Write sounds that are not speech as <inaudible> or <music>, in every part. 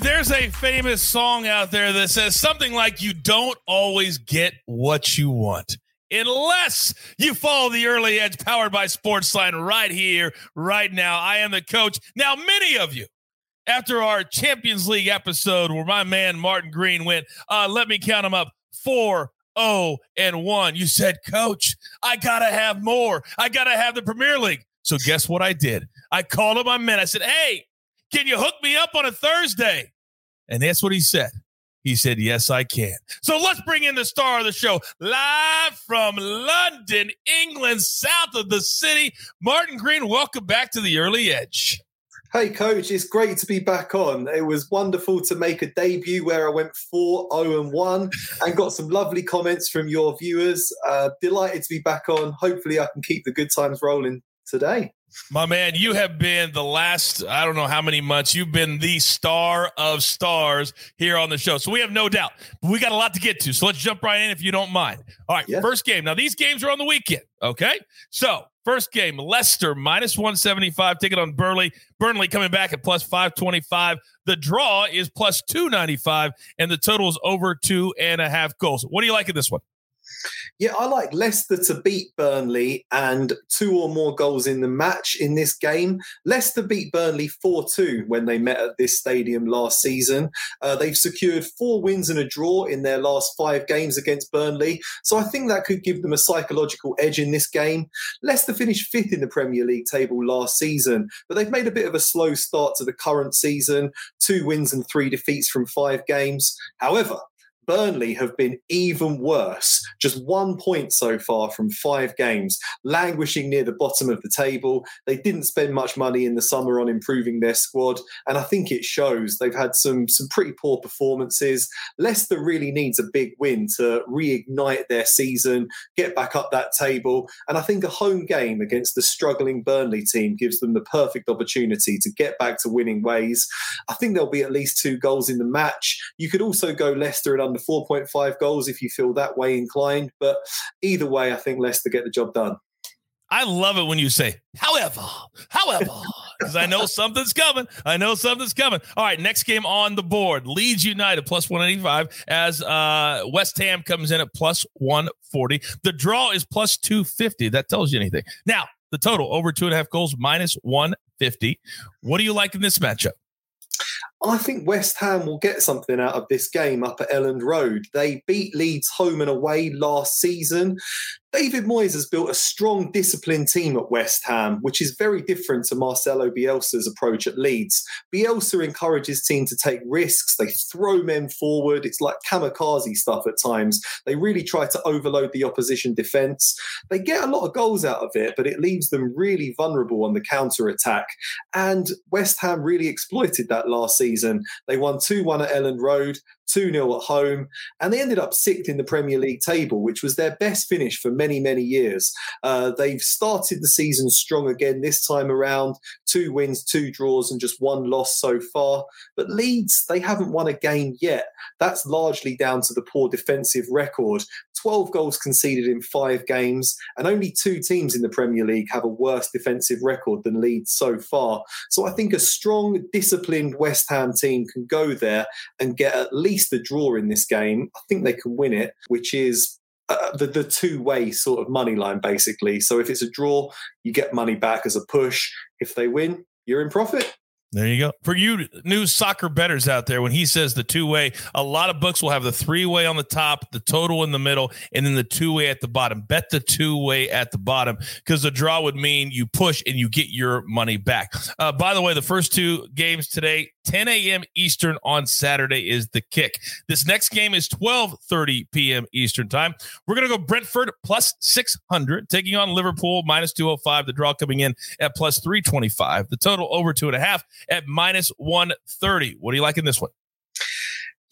There's a famous song out there that says something like, You don't always get what you want unless you follow the early edge powered by Sportsline right here, right now. I am the coach. Now, many of you, after our Champions League episode where my man Martin Green went, uh, let me count them up four, oh, and one. You said, Coach, I got to have more. I got to have the Premier League. So, guess what I did? I called up my men. I said, Hey, can you hook me up on a Thursday? And that's what he said. He said, Yes, I can. So let's bring in the star of the show, live from London, England, south of the city. Martin Green, welcome back to the early edge. Hey, coach, it's great to be back on. It was wonderful to make a debut where I went 4 0 and 1 and got some lovely comments from your viewers. Uh, delighted to be back on. Hopefully, I can keep the good times rolling today. My man, you have been the last, I don't know how many months, you've been the star of stars here on the show. So we have no doubt. But we got a lot to get to. So let's jump right in if you don't mind. All right, yeah. first game. Now, these games are on the weekend. Okay. So first game, Leicester minus 175, ticket on Burnley. Burnley coming back at plus 525. The draw is plus 295, and the total is over two and a half goals. What do you like in this one? Yeah, I like Leicester to beat Burnley and two or more goals in the match in this game. Leicester beat Burnley 4 2 when they met at this stadium last season. Uh, they've secured four wins and a draw in their last five games against Burnley. So I think that could give them a psychological edge in this game. Leicester finished fifth in the Premier League table last season, but they've made a bit of a slow start to the current season two wins and three defeats from five games. However, Burnley have been even worse. Just one point so far from five games, languishing near the bottom of the table. They didn't spend much money in the summer on improving their squad, and I think it shows. They've had some some pretty poor performances. Leicester really needs a big win to reignite their season, get back up that table, and I think a home game against the struggling Burnley team gives them the perfect opportunity to get back to winning ways. I think there'll be at least two goals in the match. You could also go Leicester and under 4.5 goals if you feel that way inclined. But either way, I think Leicester get the job done. I love it when you say, however, however, because I know something's coming. I know something's coming. All right, next game on the board Leeds United plus 185 as uh, West Ham comes in at plus 140. The draw is plus 250. That tells you anything. Now, the total over two and a half goals minus 150. What do you like in this matchup? I think West Ham will get something out of this game up at Elland Road. They beat Leeds home and away last season. David Moyes has built a strong, disciplined team at West Ham, which is very different to Marcelo Bielsa's approach at Leeds. Bielsa encourages team to take risks. They throw men forward. It's like kamikaze stuff at times. They really try to overload the opposition defence. They get a lot of goals out of it, but it leaves them really vulnerable on the counter attack. And West Ham really exploited that last season. They won 2 1 at Elland Road. 2 0 at home, and they ended up sixth in the Premier League table, which was their best finish for many, many years. Uh, they've started the season strong again this time around two wins, two draws, and just one loss so far. But Leeds, they haven't won a game yet. That's largely down to the poor defensive record 12 goals conceded in five games, and only two teams in the Premier League have a worse defensive record than Leeds so far. So I think a strong, disciplined West Ham team can go there and get at least a draw in this game. I think they can win it, which is uh, the, the two way sort of money line, basically. So if it's a draw, you get money back as a push. If they win, you're in profit. There you go. For you new soccer betters out there, when he says the two way, a lot of books will have the three way on the top, the total in the middle, and then the two way at the bottom. Bet the two way at the bottom because the draw would mean you push and you get your money back. Uh, by the way, the first two games today, 10 a.m. Eastern on Saturday is the kick. This next game is 12:30 p.m. Eastern time. We're gonna go Brentford plus 600, taking on Liverpool minus 205. The draw coming in at plus 325. The total over two and a half at minus 130. What do you like in this one?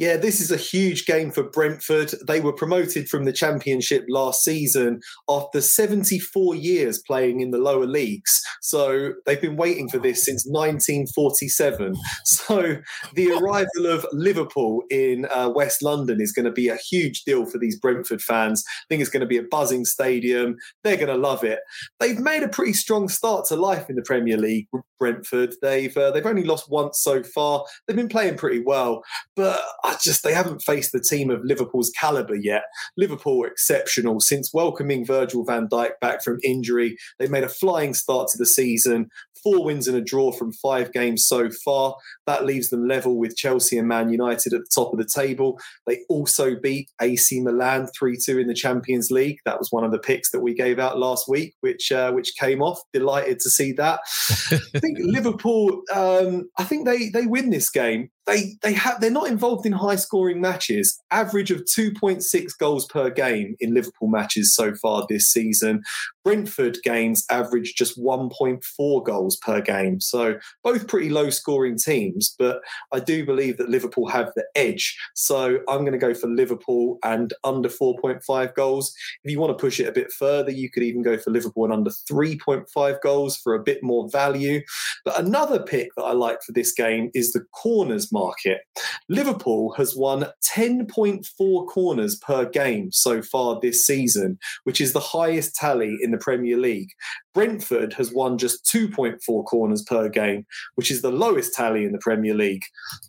Yeah, this is a huge game for Brentford. They were promoted from the Championship last season after 74 years playing in the lower leagues. So they've been waiting for this since 1947. <laughs> So the arrival of Liverpool in uh, West London is going to be a huge deal for these Brentford fans. I think it's going to be a buzzing stadium. They're going to love it. They've made a pretty strong start to life in the Premier League, Brentford. They've uh, they've only lost once so far. They've been playing pretty well, but I just they haven't faced the team of Liverpool's caliber yet. Liverpool exceptional since welcoming Virgil van Dijk back from injury. They've made a flying start to the season. Four wins and a draw from five games so far. That leaves them level with Chelsea and Man United at the top of the table. They also beat AC Milan 3 2 in the Champions League. That was one of the picks that we gave out last week, which uh, which came off. Delighted to see that. <laughs> I think Liverpool, um, I think they, they win this game they they have they're not involved in high scoring matches. Average of 2.6 goals per game in Liverpool matches so far this season. Brentford games average just 1.4 goals per game. So both pretty low scoring teams, but I do believe that Liverpool have the edge. So I'm going to go for Liverpool and under 4.5 goals. If you want to push it a bit further, you could even go for Liverpool and under 3.5 goals for a bit more value. But another pick that I like for this game is the corners market. Liverpool has won 10.4 corners per game so far this season, which is the highest tally in the Premier League. Brentford has won just 2.4 corners per game, which is the lowest tally in the Premier League.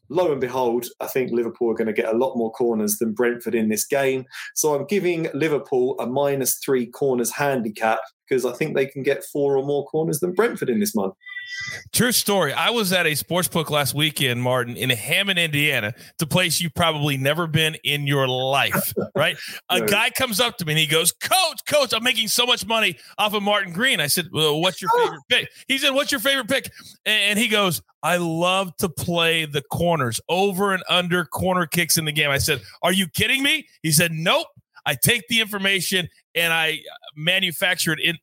Lo and behold, I think Liverpool are going to get a lot more corners than Brentford in this game. So I'm giving Liverpool a minus three corners handicap because I think they can get four or more corners than Brentford in this month. True story. I was at a sports book last weekend, Martin, in Hammond, Indiana. It's a place you've probably never been in your life, <laughs> right? A guy comes up to me and he goes, Coach, Coach, I'm making so much money off of Martin Green. I said, well, What's your oh. favorite pick? He said, What's your favorite pick? And he goes, I love to play the corners, over and under corner kicks in the game. I said, Are you kidding me? He said, Nope. I take the information and I uh, manufacture it in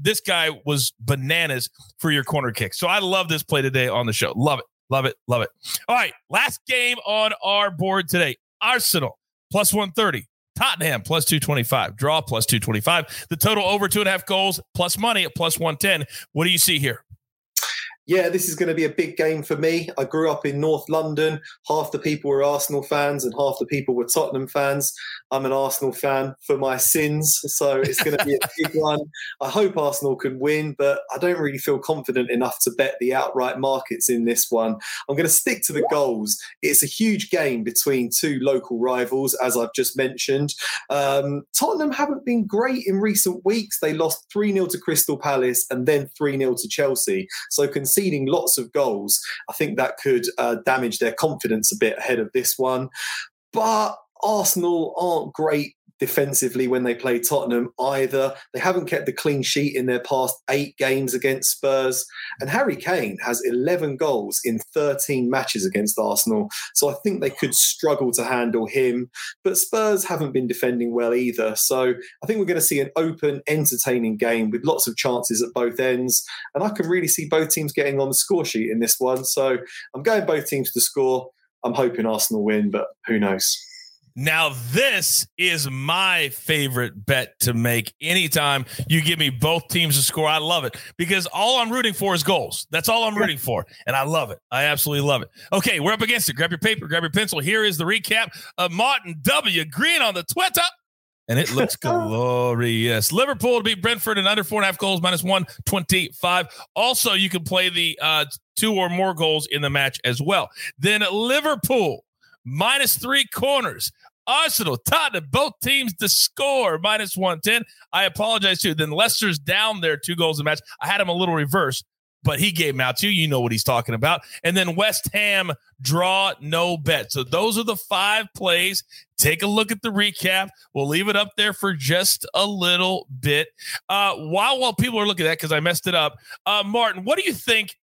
this guy was bananas for your corner kick. So I love this play today on the show. Love it. Love it. Love it. All right. Last game on our board today Arsenal plus 130. Tottenham plus 225. Draw plus 225. The total over two and a half goals plus money at plus 110. What do you see here? Yeah, this is going to be a big game for me. I grew up in North London. Half the people were Arsenal fans and half the people were Tottenham fans. I'm an Arsenal fan for my sins, so it's going to be a <laughs> big one. I hope Arsenal can win, but I don't really feel confident enough to bet the outright markets in this one. I'm going to stick to the goals. It's a huge game between two local rivals, as I've just mentioned. Um, Tottenham haven't been great in recent weeks. They lost 3 0 to Crystal Palace and then 3 0 to Chelsea. So, consider conceding lots of goals, I think that could uh, damage their confidence a bit ahead of this one. But Arsenal aren't great defensively when they play Tottenham either. They haven't kept the clean sheet in their past eight games against Spurs. And Harry Kane has 11 goals in 13 matches against Arsenal. So I think they could struggle to handle him. But Spurs haven't been defending well either. So I think we're going to see an open, entertaining game with lots of chances at both ends. And I can really see both teams getting on the score sheet in this one. So I'm going both teams to score. I'm hoping Arsenal win, but who knows? Now, this is my favorite bet to make anytime you give me both teams to score. I love it because all I'm rooting for is goals. That's all I'm rooting for. And I love it. I absolutely love it. Okay, we're up against it. Grab your paper, grab your pencil. Here is the recap of Martin W. Green on the Twitter. And it looks <laughs> glorious. Liverpool to beat Brentford in under four and a half goals, minus 125. Also, you can play the uh, two or more goals in the match as well. Then Liverpool minus three corners. Arsenal, Tottenham, both teams to score minus 110. I apologize too. Then Leicester's down there, two goals in match. I had him a little reverse, but he gave him out too. You know what he's talking about. And then West Ham draw no bet. So those are the five plays. Take a look at the recap. We'll leave it up there for just a little bit. Uh, while while people are looking at that, because I messed it up, uh, Martin, what do you think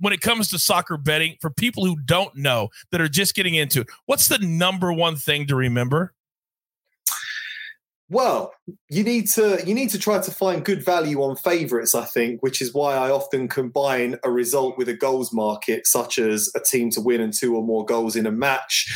when it comes to soccer betting for people who don't know that are just getting into it what's the number one thing to remember? Well you need to you need to try to find good value on favorites i think which is why i often combine a result with a goals market such as a team to win and two or more goals in a match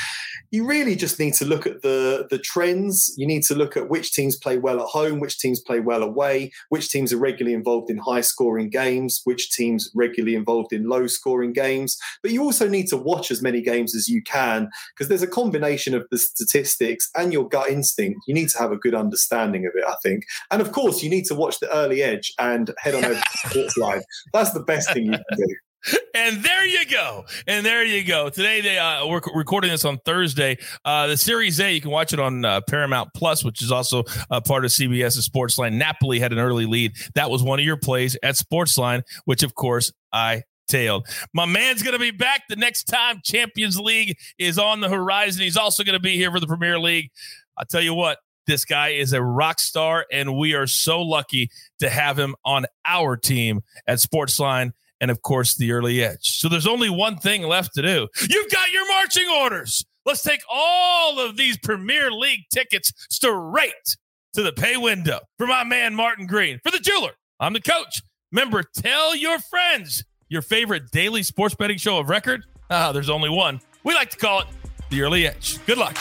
you really just need to look at the the trends. You need to look at which teams play well at home, which teams play well away, which teams are regularly involved in high scoring games, which teams regularly involved in low scoring games. But you also need to watch as many games as you can because there's a combination of the statistics and your gut instinct. You need to have a good understanding of it, I think. And of course, you need to watch the early edge and head on over to sports Sportsline. That's the best thing you can do <laughs> and there you go. And there you go. Today they uh, we're recording this on Thursday. Uh, the Series A, you can watch it on uh, Paramount Plus, which is also a part of CBS's Sportsline. Napoli had an early lead. That was one of your plays at Sportsline, which of course I tailed. My man's going to be back the next time Champions League is on the horizon. He's also going to be here for the Premier League. I'll tell you what, this guy is a rock star, and we are so lucky to have him on our team at Sportsline and of course the early edge. So there's only one thing left to do. You've got your marching orders. Let's take all of these Premier League tickets straight to the pay window for my man Martin Green. For the jeweler, I'm the coach. Remember, tell your friends your favorite daily sports betting show of record. Ah, there's only one. We like to call it the early edge. Good luck.